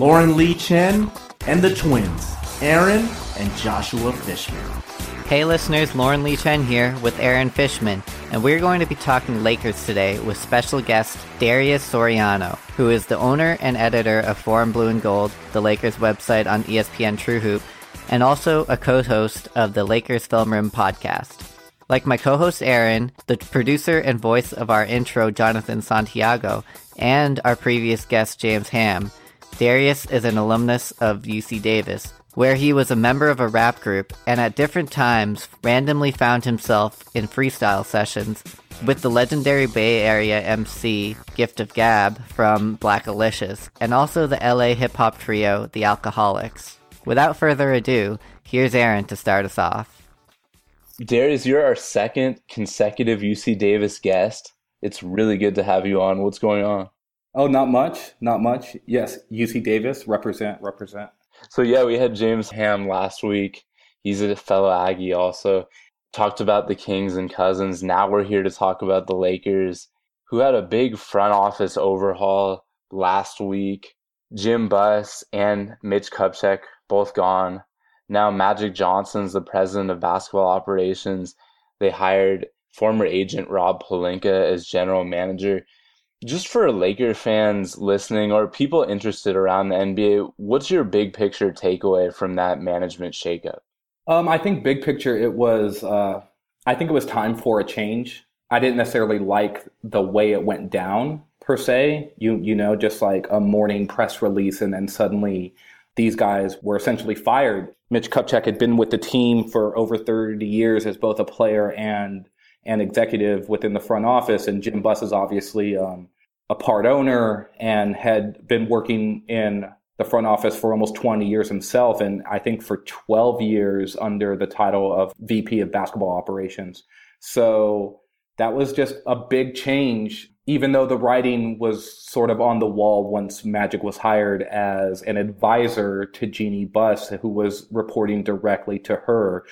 Lauren Lee Chen and the twins, Aaron and Joshua Fishman. Hey listeners, Lauren Lee Chen here with Aaron Fishman, and we're going to be talking Lakers today with special guest Darius Soriano, who is the owner and editor of Forum Blue and Gold, the Lakers website on ESPN True Hoop, and also a co-host of the Lakers Film Room podcast. Like my co-host Aaron, the producer and voice of our intro Jonathan Santiago, and our previous guest James Ham, Darius is an alumnus of UC Davis, where he was a member of a rap group and at different times randomly found himself in freestyle sessions with the legendary Bay Area MC Gift of Gab from Blackalicious, and also the LA hip hop trio The Alkaholiks. Without further ado, here's Aaron to start us off. Darius, you're our second consecutive UC Davis guest. It's really good to have you on. What's going on? Oh, not much, not much. Yes, UC Davis, represent, represent. So yeah, we had James Ham last week. He's a fellow Aggie also. Talked about the Kings and Cousins. Now we're here to talk about the Lakers, who had a big front office overhaul last week. Jim Buss and Mitch Kupchak both gone. Now Magic Johnson's the president of basketball operations. They hired former agent Rob Pelinka as general manager. Just for Laker fans listening or people interested around the NBA, what's your big picture takeaway from that management shakeup? Um, I think big picture, it was. Uh, I think it was time for a change. I didn't necessarily like the way it went down per se. You you know, just like a morning press release, and then suddenly these guys were essentially fired. Mitch Kupchak had been with the team for over 30 years as both a player and an executive within the front office, and Jim Buss is obviously um, a part owner and had been working in the front office for almost 20 years himself, and I think for 12 years under the title of VP of Basketball Operations. So that was just a big change, even though the writing was sort of on the wall once Magic was hired as an advisor to Jeanie Buss, who was reporting directly to her.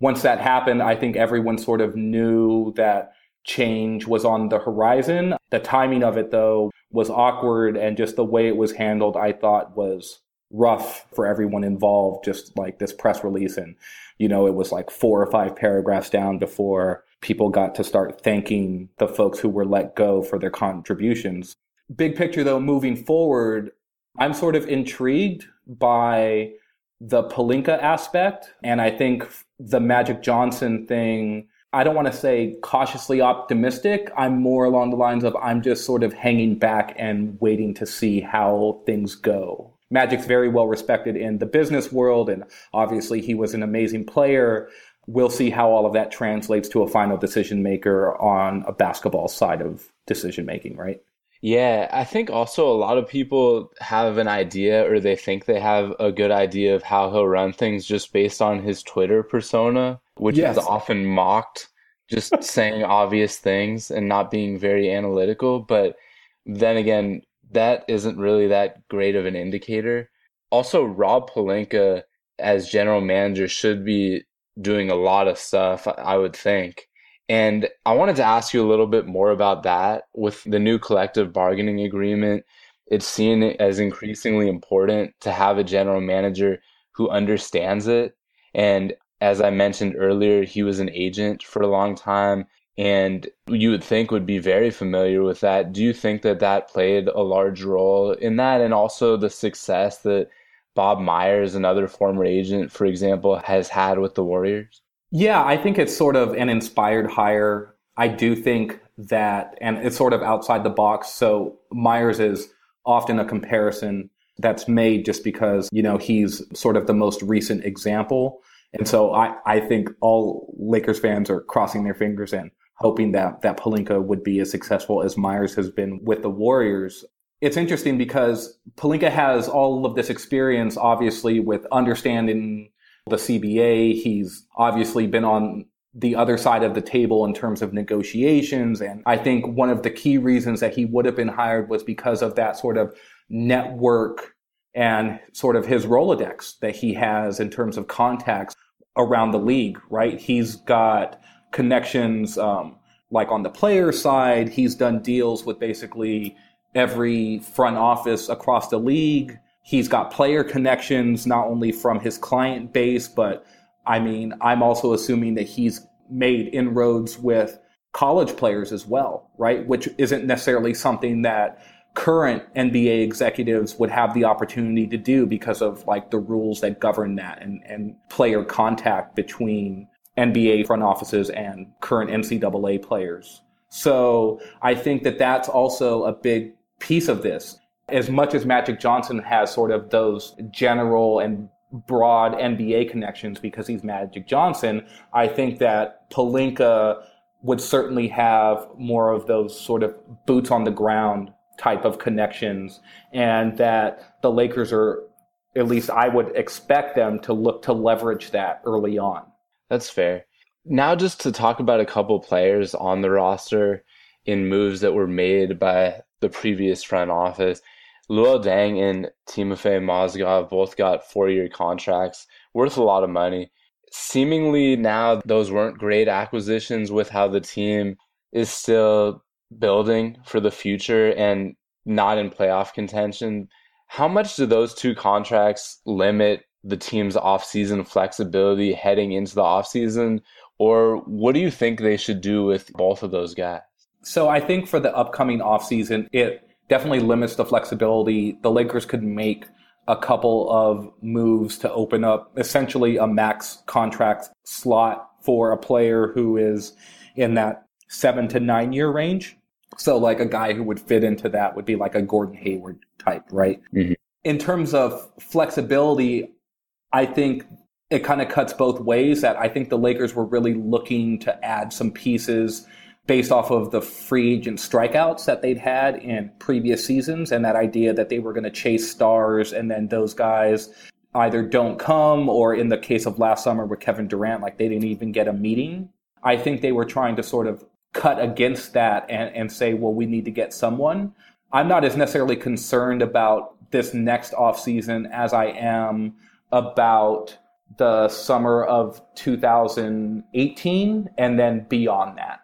Once that happened, I think everyone sort of knew that change was on the horizon. The timing of it, though, was awkward, and just the way it was handled, I thought was rough for everyone involved. Just like this press release, and you know, it was like four or five paragraphs down before people got to start thanking the folks who were let go for their contributions. Big picture, though, moving forward, I'm sort of intrigued by the Pelinka aspect, and I think the Magic Johnson thing I don't want to say cautiously optimistic. I'm more along the lines of I'm just sort of hanging back and waiting to see how things go. Magic's very well respected in the business world, and obviously he was an amazing player. We'll see how all of that translates to a final decision maker on a basketball side of decision making, right? Yeah, I think also a lot of people have an idea or they think they have a good idea of how he'll run things just based on his Twitter persona, which Yes. is often mocked, just saying obvious things and not being very analytical. But then again, that isn't really that great of an indicator. Also, Rob Pelinka as general manager should be doing a lot of stuff, I would think. And I wanted to ask you a little bit more about that with the new collective bargaining agreement. It's seen as increasingly important to have a general manager who understands it. And as I mentioned earlier, he was an agent for a long time and you would think would be very familiar with that. Do you think that that played a large role in that and also the success that Bob Myers, another former agent, for example, has had with the Warriors? Yeah, I think it's sort of an inspired hire. I do think that, and it's sort of outside the box. So Myers is often a comparison that's made just because, you know, he's sort of the most recent example. And so I, I think all Lakers fans are crossing their fingers and hoping that, that Pelinka would be as successful as Myers has been with the Warriors. it's interesting because Pelinka has all of this experience, obviously, with understanding the CBA. He's obviously been on the other side of the table in terms of negotiations. And I think one of the key reasons that he would have been hired was because of that sort of network and sort of his Rolodex that he has in terms of contacts around the league, right? He's got connections, um, like on the player side. He's done deals with basically every front office across the league. He's got player connections, not only from his client base, but I mean, I'm also assuming that he's made inroads with college players as well, right? Which isn't necessarily something that current NBA executives would have the opportunity to do because of like the rules that govern that and, and player contact between NBA front offices and current NCAA players. So I think that that's also a big piece of this. As much as Magic Johnson has sort of those general and broad NBA connections because he's Magic Johnson, I think that Pelinka would certainly have more of those sort of boots on the ground type of connections and that the Lakers are at least I would expect them to look to leverage that early on. That's fair. Now just to talk about a couple players on the roster in moves that were made by the previous front office. Luol Deng and Timofey Mozgov both got four-year contracts worth a lot of money. Seemingly now those weren't great acquisitions with how the team is still building for the future and not in playoff contention. How much do those two contracts limit the team's offseason flexibility heading into the offseason? Or what do you think they should do with both of those guys? So I think for the upcoming offseason, it definitely limits the flexibility. The Lakers could make a couple of moves to open up essentially a max contract slot for a player who is in that seven to nine year range. So like a guy who would fit into that would be like a Gordon Hayward type, right? Mm-hmm. In terms of flexibility, I think it kind of cuts both ways that I think the Lakers were really looking to add some pieces based off of the free agent strikeouts that they'd had in previous seasons and that idea that they were going to chase stars and then those guys either don't come or in the case of last summer with Kevin Durant, like they didn't even get a meeting. I think they were trying to sort of cut against that and, and say, well, we need to get someone. I'm not as necessarily concerned about this next offseason as I am about the summer of 2018 and then beyond that.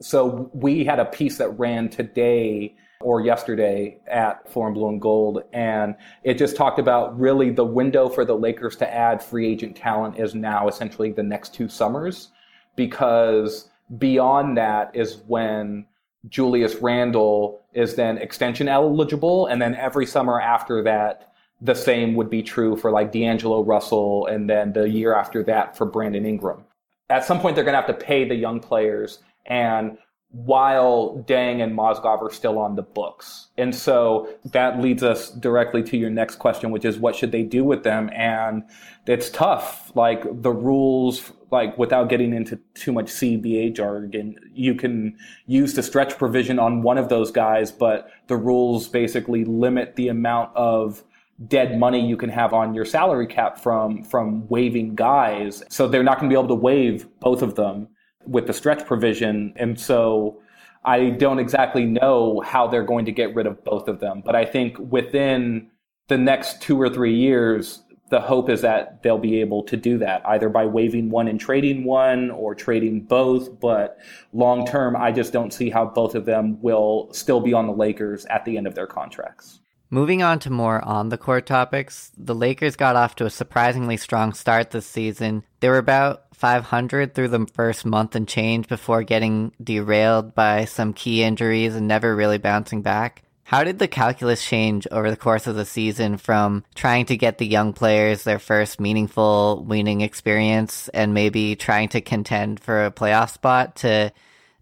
So we had a piece that ran today or yesterday at Forum Blue and Gold, and it just talked about really the window for the Lakers to add free agent talent is now essentially the next two summers, because beyond that is when Julius Randle is then extension eligible, and then every summer after that, the same would be true for like D'Angelo Russell, and then the year after that for Brandon Ingram. At some point, they're going to have to pay the young players and while Deng and Mozgov are still on the books. And so that leads us directly to your next question, which is what should they do with them? And it's tough. Like the rules, like without getting into too much CBA jargon, you can use the stretch provision on one of those guys, but the rules basically limit the amount of dead money you can have on your salary cap from from waiving guys. So they're not going to be able to waive both of them with the stretch provision. And so I don't exactly know how they're going to get rid of both of them. But I think within the next two or three years, the hope is that they'll be able to do that either by waiving one and trading one or trading both. But long term, I just don't see how both of them will still be on the Lakers at the end of their contracts. Moving on to more on the court topics, the Lakers got off to a surprisingly strong start this season. They were about 500 through the first month and change before getting derailed by some key injuries and never really bouncing back. How did the calculus change over the course of the season from trying to get the young players their first meaningful winning experience and maybe trying to contend for a playoff spot to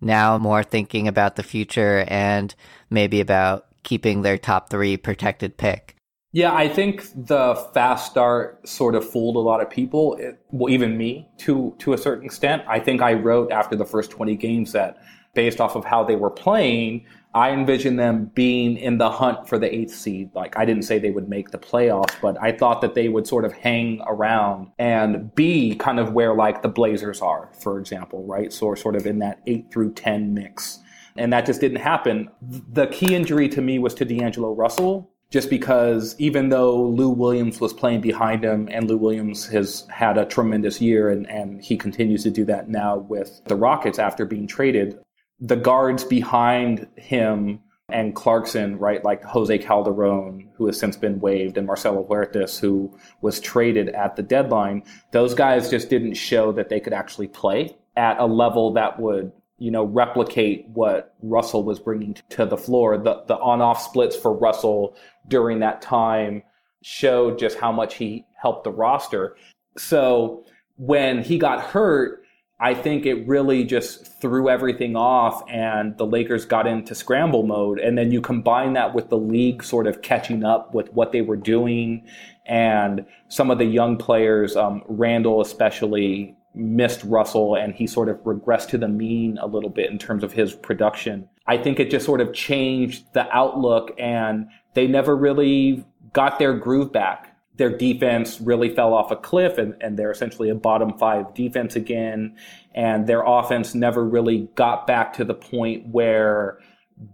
now more thinking about the future and maybe about keeping their top three protected pick. Yeah, I think the fast start sort of fooled a lot of people, it, well, even me to to a certain extent. I think I wrote after the first 20 games that based off of how they were playing, I envisioned them being in the hunt for the eighth seed. Like I didn't say they would make the playoffs, but I thought that they would sort of hang around and be kind of where like the Blazers are, for example, right? So sort of in that eight through 10 mix. And that just didn't happen. The key injury to me was to D'Angelo Russell, just because even though Lou Williams was playing behind him and Lou Williams has had a tremendous year and, and he continues to do that now with the Rockets after being traded, the guards behind him and Clarkson, right, like Jose Calderon, who has since been waived, and Marcelo Huertas, who was traded at the deadline, those guys just didn't show that they could actually play at a level that would you know, replicate what Russell was bringing to the floor. The, the on off splits for Russell during that time showed just how much he helped the roster. So when he got hurt, I think it really just threw everything off and the Lakers got into scramble mode. And then you combine that with the league sort of catching up with what they were doing and some of the young players, um, Randle especially, missed Russell and he sort of regressed to the mean a little bit in terms of his production. I think it just sort of changed the outlook and they never really got their groove back. Their defense really fell off a cliff and, and they're essentially a bottom five defense again. And their offense never really got back to the point where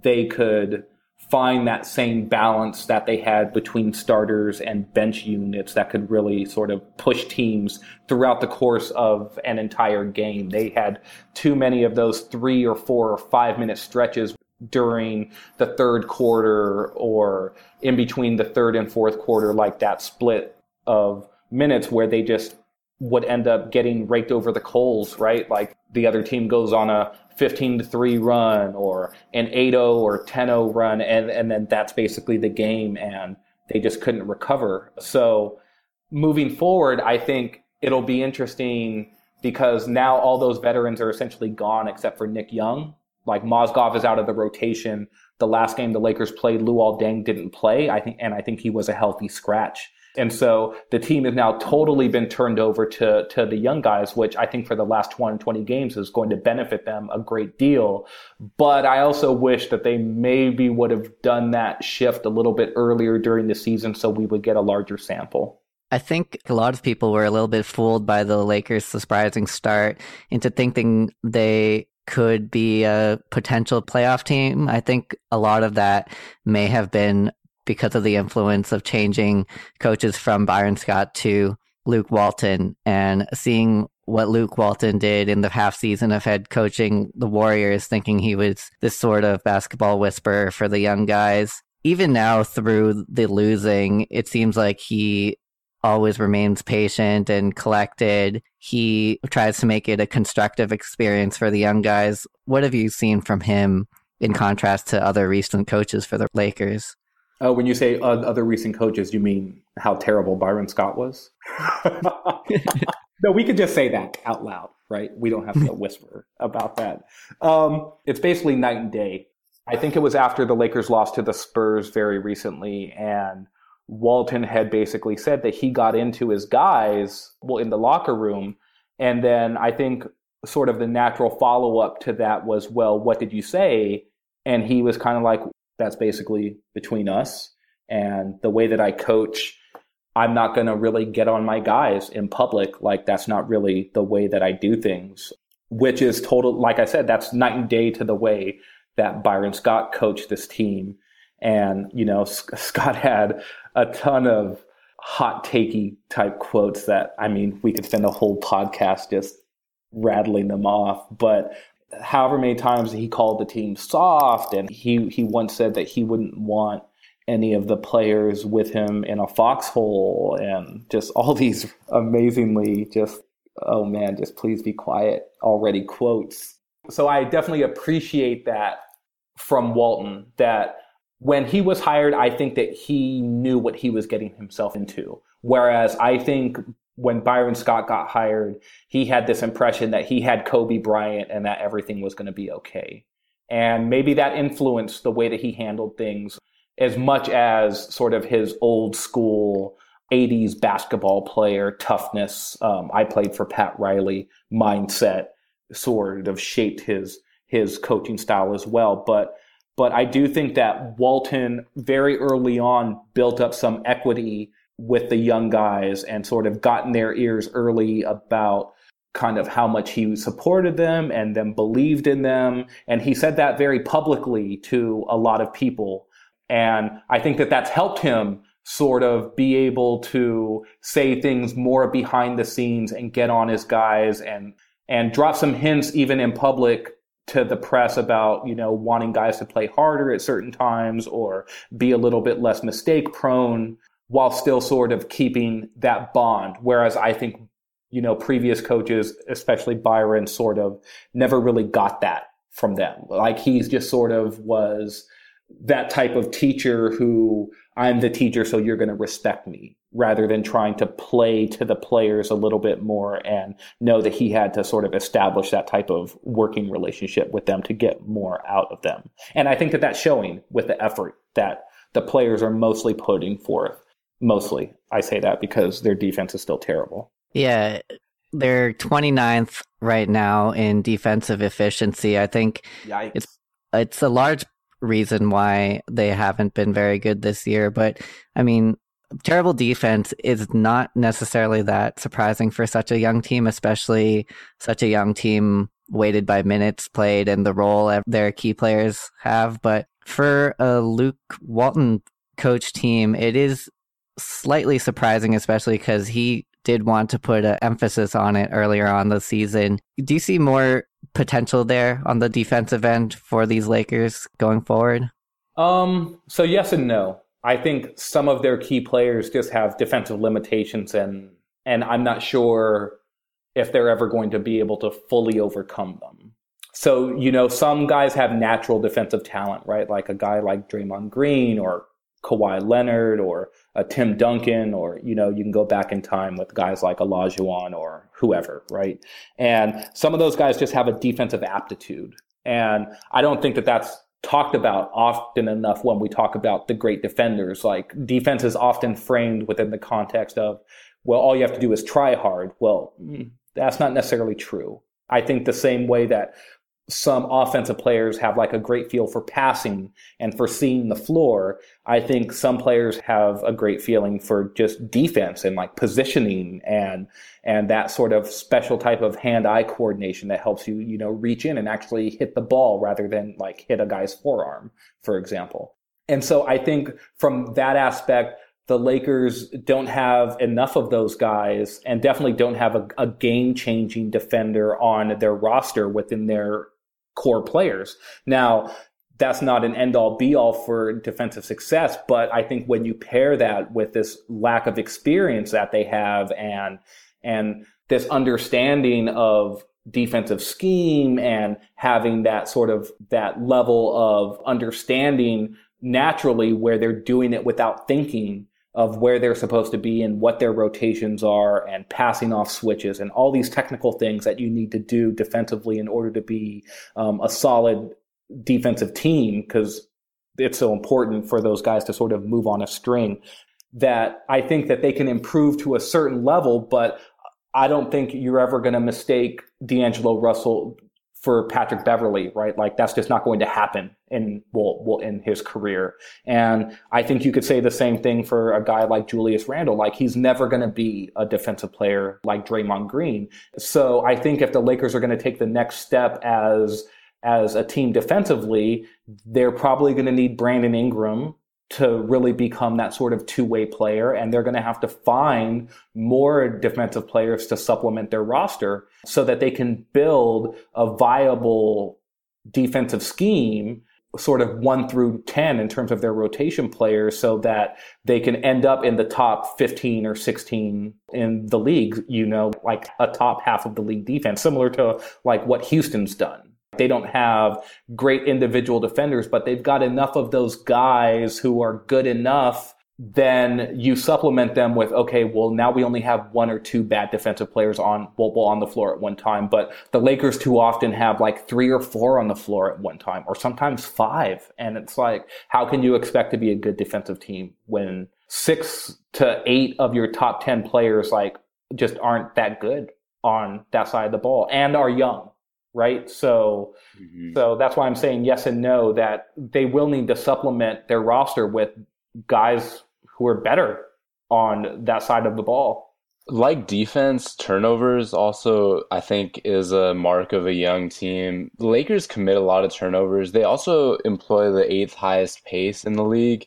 they could find that same balance that they had between starters and bench units that could really sort of push teams throughout the course of an entire game. They had too many of those three or four or five minute stretches during the third quarter or in between the third and fourth quarter, like that split of minutes where they just would end up getting raked over the coals, right? Like the other team goes on a 15 to 3 run or an 8-0 or 10-0 run and and then that's basically the game and they just couldn't recover. So moving forward, I think it'll be interesting because now all those veterans are essentially gone except for Nick Young. Like Mozgov is out of the rotation. The last game the Lakers played, Luol Deng didn't play. I think, and I think he was a healthy scratch. And so the team has now totally been turned over to, to the young guys, which I think for the last 20 games is going to benefit them a great deal. But I also wish that they maybe would have done that shift a little bit earlier during the season so we would get a larger sample. I think a lot of people were a little bit fooled by the Lakers' surprising start into thinking they could be a potential playoff team. I think a lot of that may have been because of the influence of changing coaches from Byron Scott to Luke Walton and seeing what Luke Walton did in the half season of head coaching the Warriors, thinking he was this sort of basketball whisperer for the young guys. Even now, through the losing, it seems like he always remains patient and collected. He tries to make it a constructive experience for the young guys. What have you seen from him in contrast to other recent coaches for the Lakers? Oh, when you say uh, other recent coaches, you mean how terrible Byron Scott was? no, we could just say that out loud, right? We don't have to whisper about that. Um, it's basically night and day. I think it was after the Lakers lost to the Spurs very recently, and Walton had basically said that he got into his guys, well, in the locker room. And then I think sort of the natural follow up to that was, well, what did you say? And he was kind of like, that's basically between us. And the way that I coach, I'm not going to really get on my guys in public. Like that's not really the way that I do things, which is total. Like I said, that's night and day to the way that Byron Scott coached this team. And, you know, Scott had a ton of hot takey type quotes that, I mean, we could spend a whole podcast just rattling them off. But however many times he called the team soft, and he he once said that he wouldn't want any of the players with him in a foxhole, and just all these amazingly just oh man, just please be quiet already quotes. So I definitely appreciate that from Walton that when he was hired, I think that he knew what he was getting himself into. Whereas I think when Byron Scott got hired, he had this impression that he had Kobe Bryant and that everything was going to be okay. And maybe that influenced the way that he handled things as much as sort of his old school 80s basketball player toughness. Um, I played for Pat Riley mindset sort of shaped his his coaching style as well. But but I do think that Walton very early on built up some equity with the young guys and sort of gotten their ears early about kind of how much he supported them and then believed in them. And he said that very publicly to a lot of people. And I think that that's helped him sort of be able to say things more behind the scenes and get on his guys and and drop some hints even in public to the press about you know wanting guys to play harder at certain times or be a little bit less mistake prone while still sort of keeping that bond whereas i think you know previous coaches especially byron sort of never really got that from them like he's just sort of was that type of teacher who I'm the teacher, so you're going to respect me, rather than trying to play to the players a little bit more and know that he had to sort of establish that type of working relationship with them to get more out of them. And I think that that's showing with the effort that the players are mostly putting forth. Mostly, I say that because their defense is still terrible. Yeah, they're 29th right now in defensive efficiency. I think Yikes. it's it's a large reason why they haven't been very good this year. But I mean, terrible defense is not necessarily that surprising for such a young team, especially such a young team weighted by minutes played and the role their key players have. But for a Luke Walton coach team, it is slightly surprising, especially because he did want to put an emphasis on it earlier on the season. Do you see more potential there on the defensive end for these Lakers going forward? Um, so yes and no. I think some of their key players just have defensive limitations and and I'm not sure if they're ever going to be able to fully overcome them. So, you know, some guys have natural defensive talent, right? Like a guy like Draymond Green or Kawhi Leonard or a Tim Duncan, or you know, you can go back in time with guys like Olajuwon or whoever, right? And some of those guys just have a defensive aptitude, and I don't think that that's talked about often enough when we talk about the great defenders. Like defense is often framed within the context of, well, all you have to do is try hard. Well, mm, that's not necessarily true. I think the same way that some offensive players have like a great feel for passing and for seeing the floor. I think some players have a great feeling for just defense and like positioning and and that sort of special type of hand-eye coordination that helps you, you know, reach in and actually hit the ball rather than like hit a guy's forearm, for example. And so I think from that aspect, the Lakers don't have enough of those guys and definitely don't have a, a game changing defender on their roster within their core players. Now, that's not an end all be all for defensive success, but I think when you pair that with this lack of experience that they have and and this understanding of defensive scheme and having that sort of that level of understanding naturally where they're doing it without thinking of where they're supposed to be and what their rotations are and passing off switches and all these technical things that you need to do defensively in order to be um, a solid defensive team because it's so important for those guys to sort of move on a string that I think that they can improve to a certain level, but I don't think you're ever going to mistake D'Angelo Russell for Patrick Beverley, right? Like that's just not going to happen in well, in his career. And I think you could say the same thing for a guy like Julius Randle. Like he's never going to be a defensive player like Draymond Green. So I think if the Lakers are going to take the next step as as a team defensively, they're probably going to need Brandon Ingram to really become that sort of two-way player and they're going to have to find more defensive players to supplement their roster so that they can build a viable defensive scheme sort of 1 through 10 in terms of their rotation players so that they can end up in the top 15 or 16 in the league you know like a top half of the league defense similar to like what Houston's done they don't have great individual defenders, but they've got enough of those guys who are good enough. Then you supplement them with, okay, well, now we only have one or two bad defensive players on, well, on the floor at one time. But the Lakers too often have like three or four on the floor at one time, or sometimes five. And it's like, how can you expect to be a good defensive team when six to eight of your top 10 players like just aren't that good on that side of the ball and are young? Right? So, mm-hmm. so that's why I'm saying yes and no. That they will need to supplement their roster with guys who are better on that side of the ball. Like defense, turnovers also, I think, is a mark of a young team. The Lakers commit a lot of turnovers. They also employ the eighth highest pace in the league.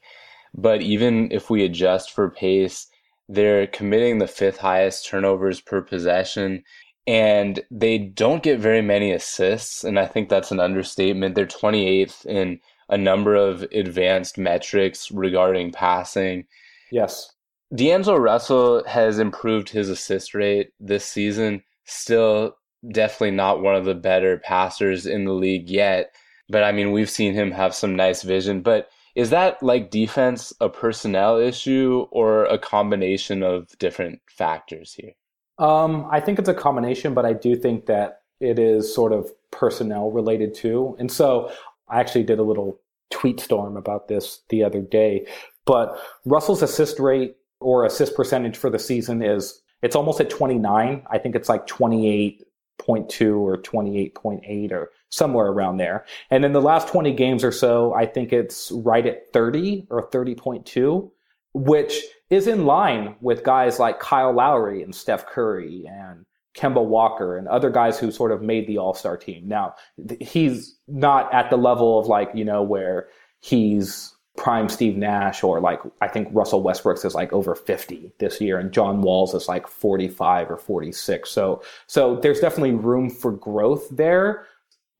But even if we adjust for pace, they're committing the fifth highest turnovers per possession. And they don't get very many assists. And I think that's an understatement. They're 28th in a number of advanced metrics regarding passing. Yes. D'Angelo Russell has improved his assist rate this season. Still, definitely not one of the better passers in the league yet. But I mean, we've seen him have some nice vision. But is that like defense a personnel issue or a combination of different factors here? Um, I think it's a combination, but I do think that it is sort of personnel related too. And so I actually did a little tweet storm about this the other day. But Russell's assist rate or assist percentage for the season is it's almost at 29. I think it's like 28.2 or 28.8 or somewhere around there. And in the last 20 games or so, I think it's right at 30 or 30.2, which is in line with guys like Kyle Lowry and Steph Curry and Kemba Walker and other guys who sort of made the All Star team. Now, he's not at the level of like, you know, where he's prime Steve Nash or like I think Russell Westbrook's is like over 50 this year and John Wall's is like 45 or 46. So so there's definitely room for growth there.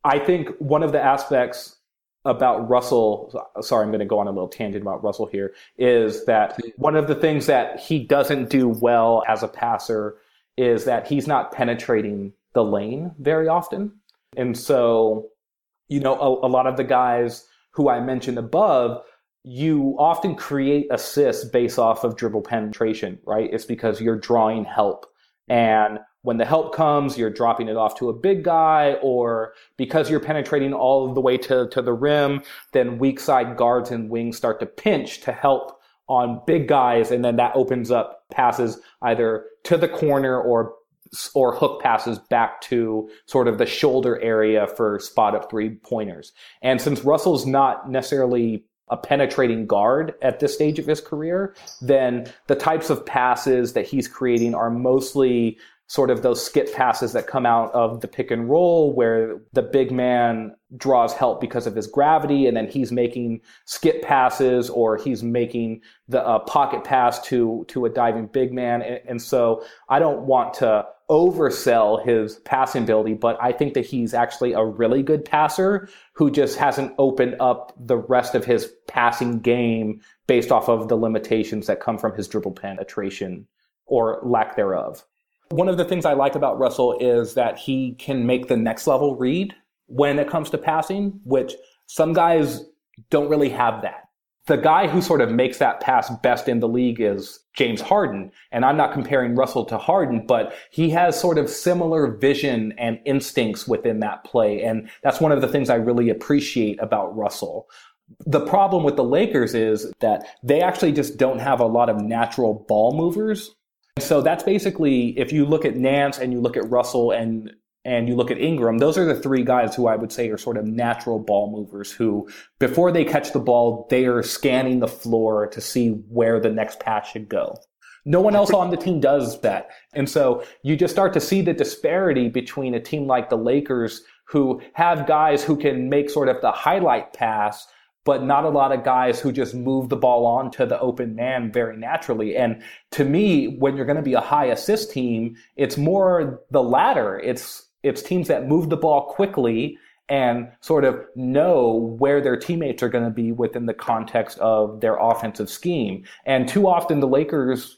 I think one of the aspects about Russell sorry I'm going to go on a little tangent about Russell here is that one of the things that he doesn't do well as a passer is that he's not penetrating the lane very often. And so you know a, a lot of the guys who I mentioned above you often create assists based off of dribble penetration, right? It's because you're drawing help. And when the help comes, you're dropping it off to a big guy, or because you're penetrating all the way to, to the rim, then weak side guards and wings start to pinch to help on big guys. And then that opens up passes either to the corner or or hook passes back to sort of the shoulder area for spot up three pointers. And since Russell's not necessarily a penetrating guard at this stage of his career, then the types of passes that he's creating are mostly sort of those skip passes that come out of the pick and roll where the big man draws help because of his gravity and then he's making skip passes or he's making the uh, pocket pass to to a diving big man and, and so I don't want to oversell his passing ability, but I think that he's actually a really good passer who just hasn't opened up the rest of his passing game based off of the limitations that come from his dribble penetration or lack thereof. One of the things I like about Russell is that he can make the next level read when it comes to passing, which some guys don't really have that the guy who sort of makes that pass best in the league is James Harden. And I'm not comparing Russell to Harden, but he has sort of similar vision and instincts within that play. And that's one of the things I really appreciate about Russell. The problem with the Lakers is that they actually just don't have a lot of natural ball movers. So that's basically, if you look at Nance and you look at Russell and and you look at Ingram, those are the three guys who I would say are sort of natural ball movers who, before they catch the ball, they are scanning the floor to see where the next pass should go. No one else on the team does that. And so you just start to see the disparity between a team like the Lakers who have guys who can make sort of the highlight pass, but not a lot of guys who just move the ball on to the open man very naturally. And to me, when you're going to be a high assist team, it's more the latter. It's it's teams that move the ball quickly and sort of know where their teammates are going to be within the context of their offensive scheme. And too often the Lakers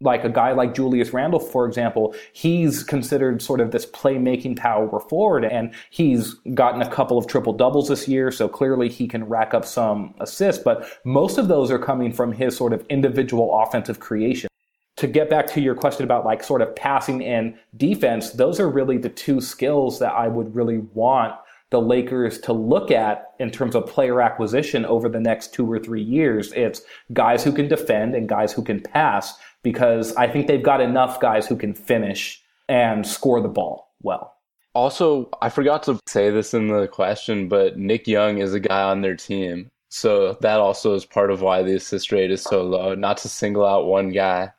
like a guy like Julius Randle, for example, he's considered sort of this playmaking power forward, and he's gotten a couple of triple doubles this year, so clearly he can rack up some assists, but most of those are coming from his sort of individual offensive creation to get back to your question about like sort of passing and defense, those are really the two skills that I would really want the Lakers to look at in terms of player acquisition over the next two or three years. It's guys who can defend and guys who can pass because I think they've got enough guys who can finish and score the ball well. Also, I forgot to say this in the question, but Nick Young is a guy on their team. So that also is part of why the assist rate is so low, not to single out one guy.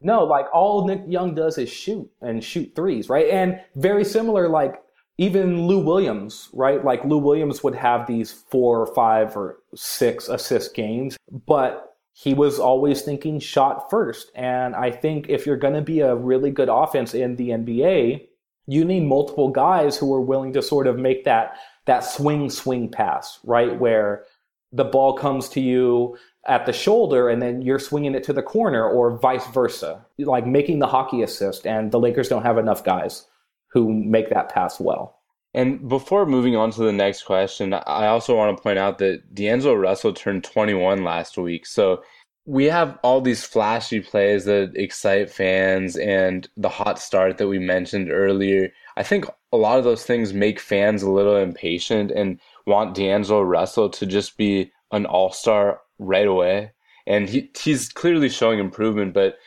No, like all Nick Young does is shoot and shoot threes, right? And very similar, like even Lou Williams, right? Like Lou Williams would have these four or five or six assist games, but he was always thinking shot first. And I think if you're going to be a really good offense in the NBA, you need multiple guys who are willing to sort of make that that swing swing pass, right? Where the ball comes to you at the shoulder and then you're swinging it to the corner or vice versa, like making the hockey assist. And the Lakers don't have enough guys who make that pass well. And before moving on to the next question, I also want to point out that D'Angelo Russell turned 21 last week. So we have all these flashy plays that excite fans and the hot start that we mentioned earlier. I think a lot of those things make fans a little impatient and want D'Angelo Russell to just be an all star right away. And he, he's clearly showing improvement, but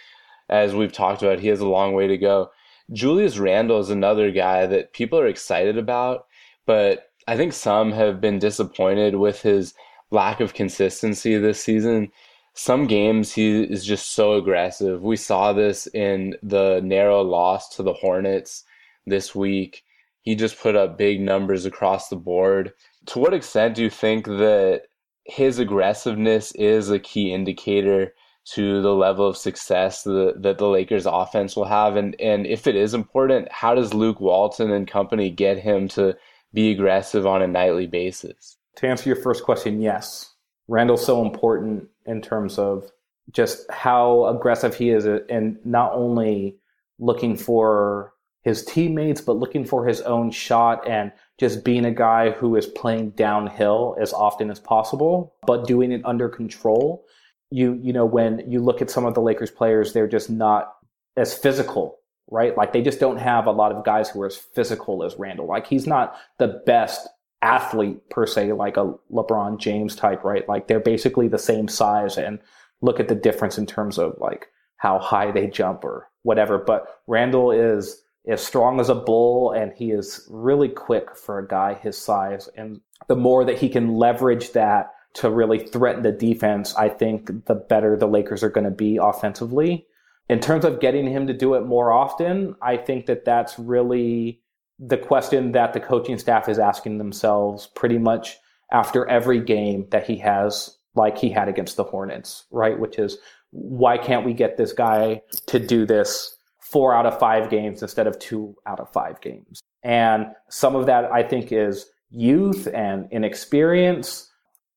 as we've talked about, he has a long way to go. Julius Randle is another guy that people are excited about, but I think some have been disappointed with his lack of consistency this season. Some games he is just so aggressive. We saw this in the narrow loss to the Hornets this week. He just put up big numbers across the board. To what extent do you think that his aggressiveness is a key indicator to the level of success that, that the Lakers offense will have? And, and if it is important, how does Luke Walton and company get him to be aggressive on a nightly basis? To answer your first question, yes. Randle's so important in terms of just how aggressive he is and not only looking for his teammates, but looking for his own shot and just being a guy who is playing downhill as often as possible, but doing it under control. You, you know, when you look at some of the Lakers players, they're just not as physical, right? Like they just don't have a lot of guys who are as physical as Randle. Like he's not the best athlete per se, like a LeBron James type, right? Like they're basically the same size and look at the difference in terms of like how high they jump or whatever. But Randle is as strong as a bull and he is really quick for a guy his size. And the more that he can leverage that to really threaten the defense, I think the better the Lakers are going to be offensively. In terms of getting him to do it more often, I think that that's really the question that the coaching staff is asking themselves pretty much after every game that he has, like he had against the Hornets, right? Which is, why can't we get this guy to do this four out of five games instead of two out of five games. And some of that I think is youth and inexperience.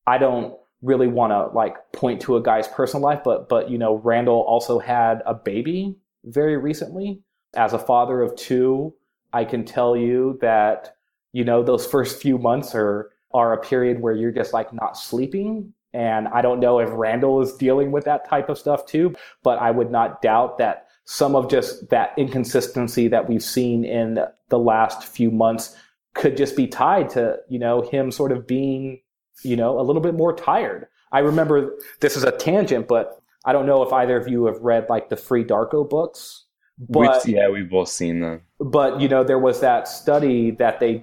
I don't really want to like point to a guy's personal life, but but you know, Randle also had a baby very recently. As a father of two, I can tell you that you know those first few months are are a period where you're just like not sleeping and I don't know if Randle is dealing with that type of stuff too, but I would not doubt that some of just that inconsistency that we've seen in the last few months could just be tied to, you know, him sort of being, you know, a little bit more tired. I remember this is a tangent, but I don't know if either of you have read like the FreeDarko books. But, we've, yeah, we've both seen them. But you know, there was that study that they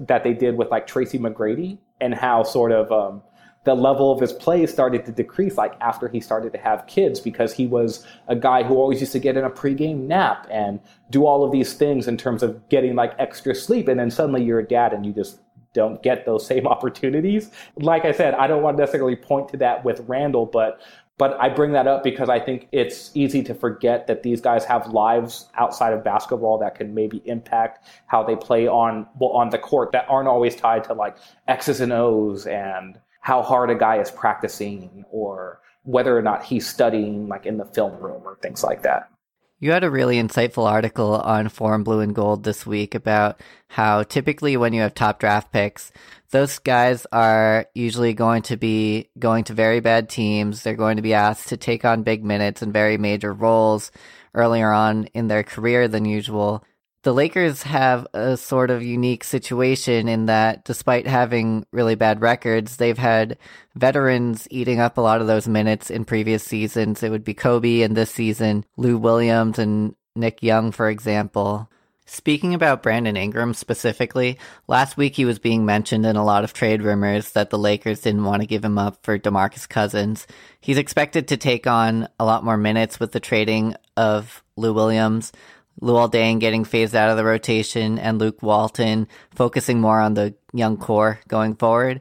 that they did with like Tracy McGrady and how sort of um, the level of his play started to decrease like after he started to have kids because he was a guy who always used to get in a pregame nap and do all of these things in terms of getting like extra sleep and then suddenly you're a dad and you just don't get those same opportunities. Like I said, I don't want to necessarily point to that with Randle, but but I bring that up because I think it's easy to forget that these guys have lives outside of basketball that can maybe impact how they play on well, on the court that aren't always tied to like X's and O's and how hard a guy is practicing or whether or not he's studying like in the film room or things like that. You had a really insightful article on Forum Blue and Gold this week about how typically when you have top draft picks, those guys are usually going to be going to very bad teams. They're going to be asked to take on big minutes and very major roles earlier on in their career than usual the Lakers have a sort of unique situation in that despite having really bad records, they've had veterans eating up a lot of those minutes in previous seasons. It would be Kobe and this season, Lou Williams and Nick Young, for example. Speaking about Brandon Ingram specifically, last week he was being mentioned in a lot of trade rumors that the Lakers didn't want to give him up for DeMarcus Cousins. He's expected to take on a lot more minutes with the trading of Lou Williams, Luol Deng getting phased out of the rotation, and Luke Walton focusing more on the young core going forward.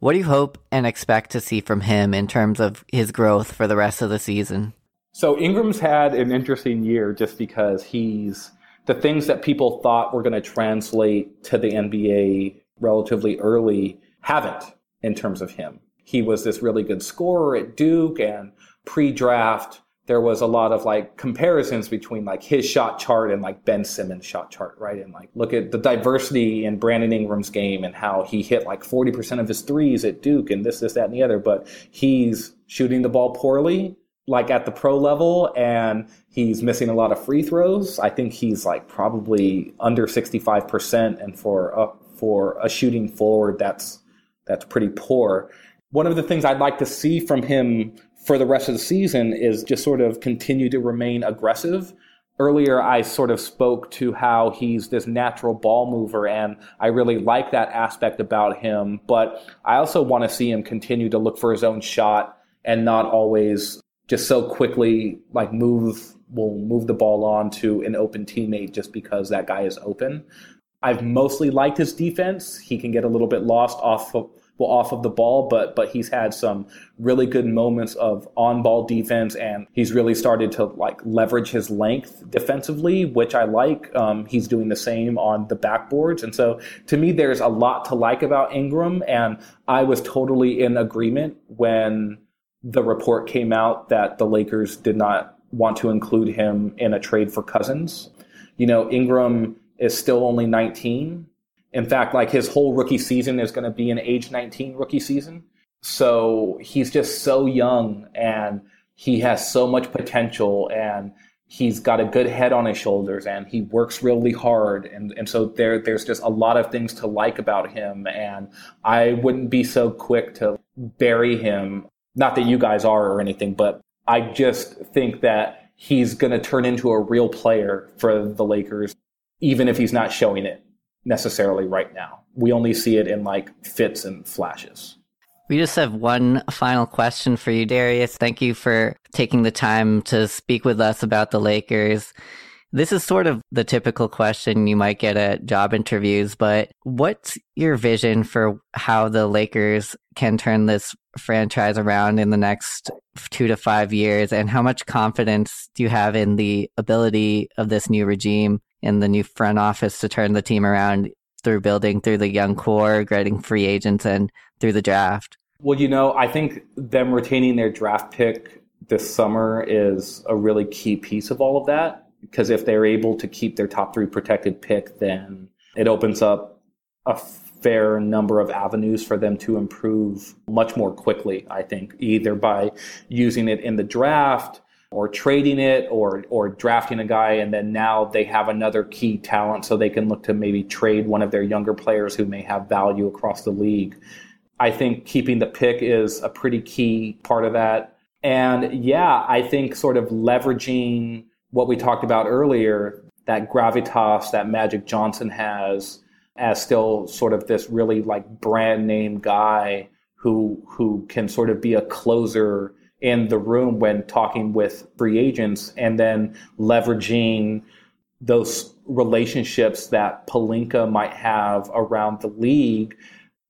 What do you hope and expect to see from him in terms of his growth for the rest of the season? So Ingram's had an interesting year just because he's the things that people thought were going to translate to the NBA relatively early haven't in terms of him. He was this really good scorer at Duke and pre-draft there was a lot of like comparisons between like his shot chart and like Ben Simmons shot chart, right? And like look at the diversity in Brandon Ingram's game and how he hit like 40% of his threes at Duke and this, this, that, and the other, but he's shooting the ball poorly like at the pro level and he's missing a lot of free throws. I think he's like probably under 65% and for a, for a shooting forward that's that's pretty poor. One of the things I'd like to see from him for the rest of the season is just sort of continue to remain aggressive. Earlier, I sort of spoke to how he's this natural ball mover, and I really like that aspect about him. But I also want to see him continue to look for his own shot and not always just so quickly like move will move the ball on to an open teammate just because that guy is open. I've mostly liked his defense. He can get a little bit lost off of, well, off of the ball, but but he's had some really good moments of on ball defense, and he's really started to like leverage his length defensively, which I like. Um, he's doing the same on the backboards, and so to me, there's a lot to like about Ingram, and I was totally in agreement when the report came out that the Lakers did not want to include him in a trade for Cousins. You know, Ingram is still only 19. In fact, like his whole rookie season is going to be an age 19 rookie season. So he's just so young and he has so much potential and he's got a good head on his shoulders and he works really hard. And, and so there there's just a lot of things to like about him. And I wouldn't be so quick to bury him. Not that you guys are or anything but I just think that he's going to turn into a real player for the Lakers even if he's not showing it necessarily right now. We only see it in like fits and flashes. We just have one final question for you, Darius. Thank you for taking the time to speak with us about the Lakers. This is sort of the typical question you might get at job interviews, but what's your vision for how the Lakers can turn this franchise around in the next two to five years? And how much confidence do you have in the ability of this new regime in the new front office to turn the team around through building through the young core, getting free agents, and through the draft? Well, you know, I think them retaining their draft pick this summer is a really key piece of all of that. Because if they're able to keep their top three protected pick, then it opens up a fair number of avenues for them to improve much more quickly, I think, either by using it in the draft or trading it or or drafting a guy and then now they have another key talent so they can look to maybe trade one of their younger players who may have value across the league. I think keeping the pick is a pretty key part of that. And yeah, I think sort of leveraging what we talked about earlier, that gravitas that Magic Johnson has as still sort of this really like brand name guy who who can sort of be a closer in the room when talking with free agents and then leveraging those relationships that Pelinka might have around the league.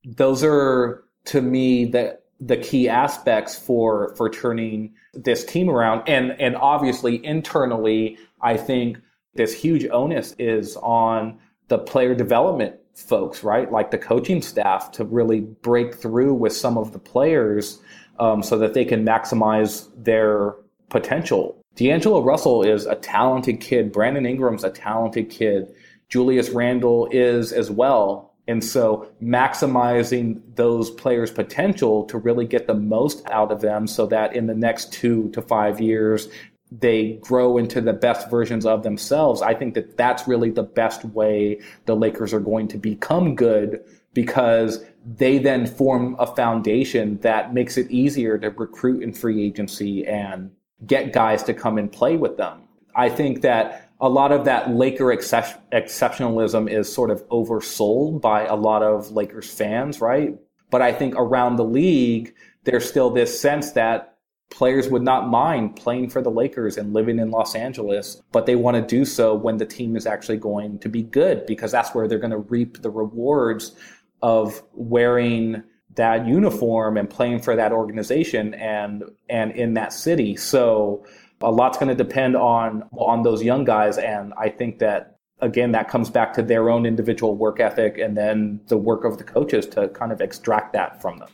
Those are to me the the key aspects for for turning this team around. And and obviously internally, I think this huge onus is on the player development folks, right? Like the coaching staff to really break through with some of the players um, so that they can maximize their potential. D'Angelo Russell is a talented kid. Brandon Ingram's a talented kid. Julius Randle is as well. And so maximizing those players' potential to really get the most out of them so that in the next two to five years, they grow into the best versions of themselves. I think that that's really the best way the Lakers are going to become good because they then form a foundation that makes it easier to recruit in free agency and get guys to come and play with them. I think that a lot of that Laker excep- exceptionalism is sort of oversold by a lot of Lakers fans, right? But I think around the league, there's still this sense that players would not mind playing for the Lakers and living in Los Angeles, but they want to do so when the team is actually going to be good because that's where they're going to reap the rewards of wearing that uniform and playing for that organization and and in that city. So a lot's going to depend on on those young guys, and I think that again that comes back to their own individual work ethic and then the work of the coaches to kind of extract that from them.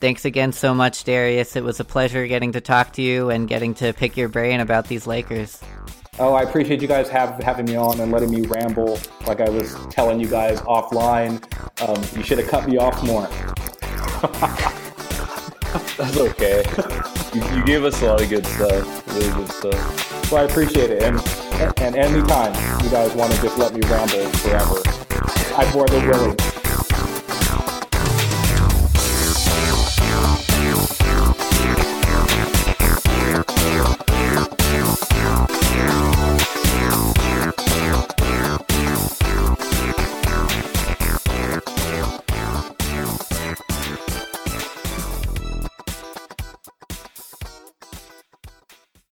Thanks again so much, Darius. It was a pleasure getting to talk to you and getting to pick your brain about these Lakers. Oh, I appreciate you guys have, having me on and letting me ramble like I was telling you guys offline. Um, you should have cut me off more. That's okay. you, you gave us a lot of good stuff. Really good stuff. Well, I appreciate it. And, and anytime you guys want to just let me ramble forever, I'm more than willing.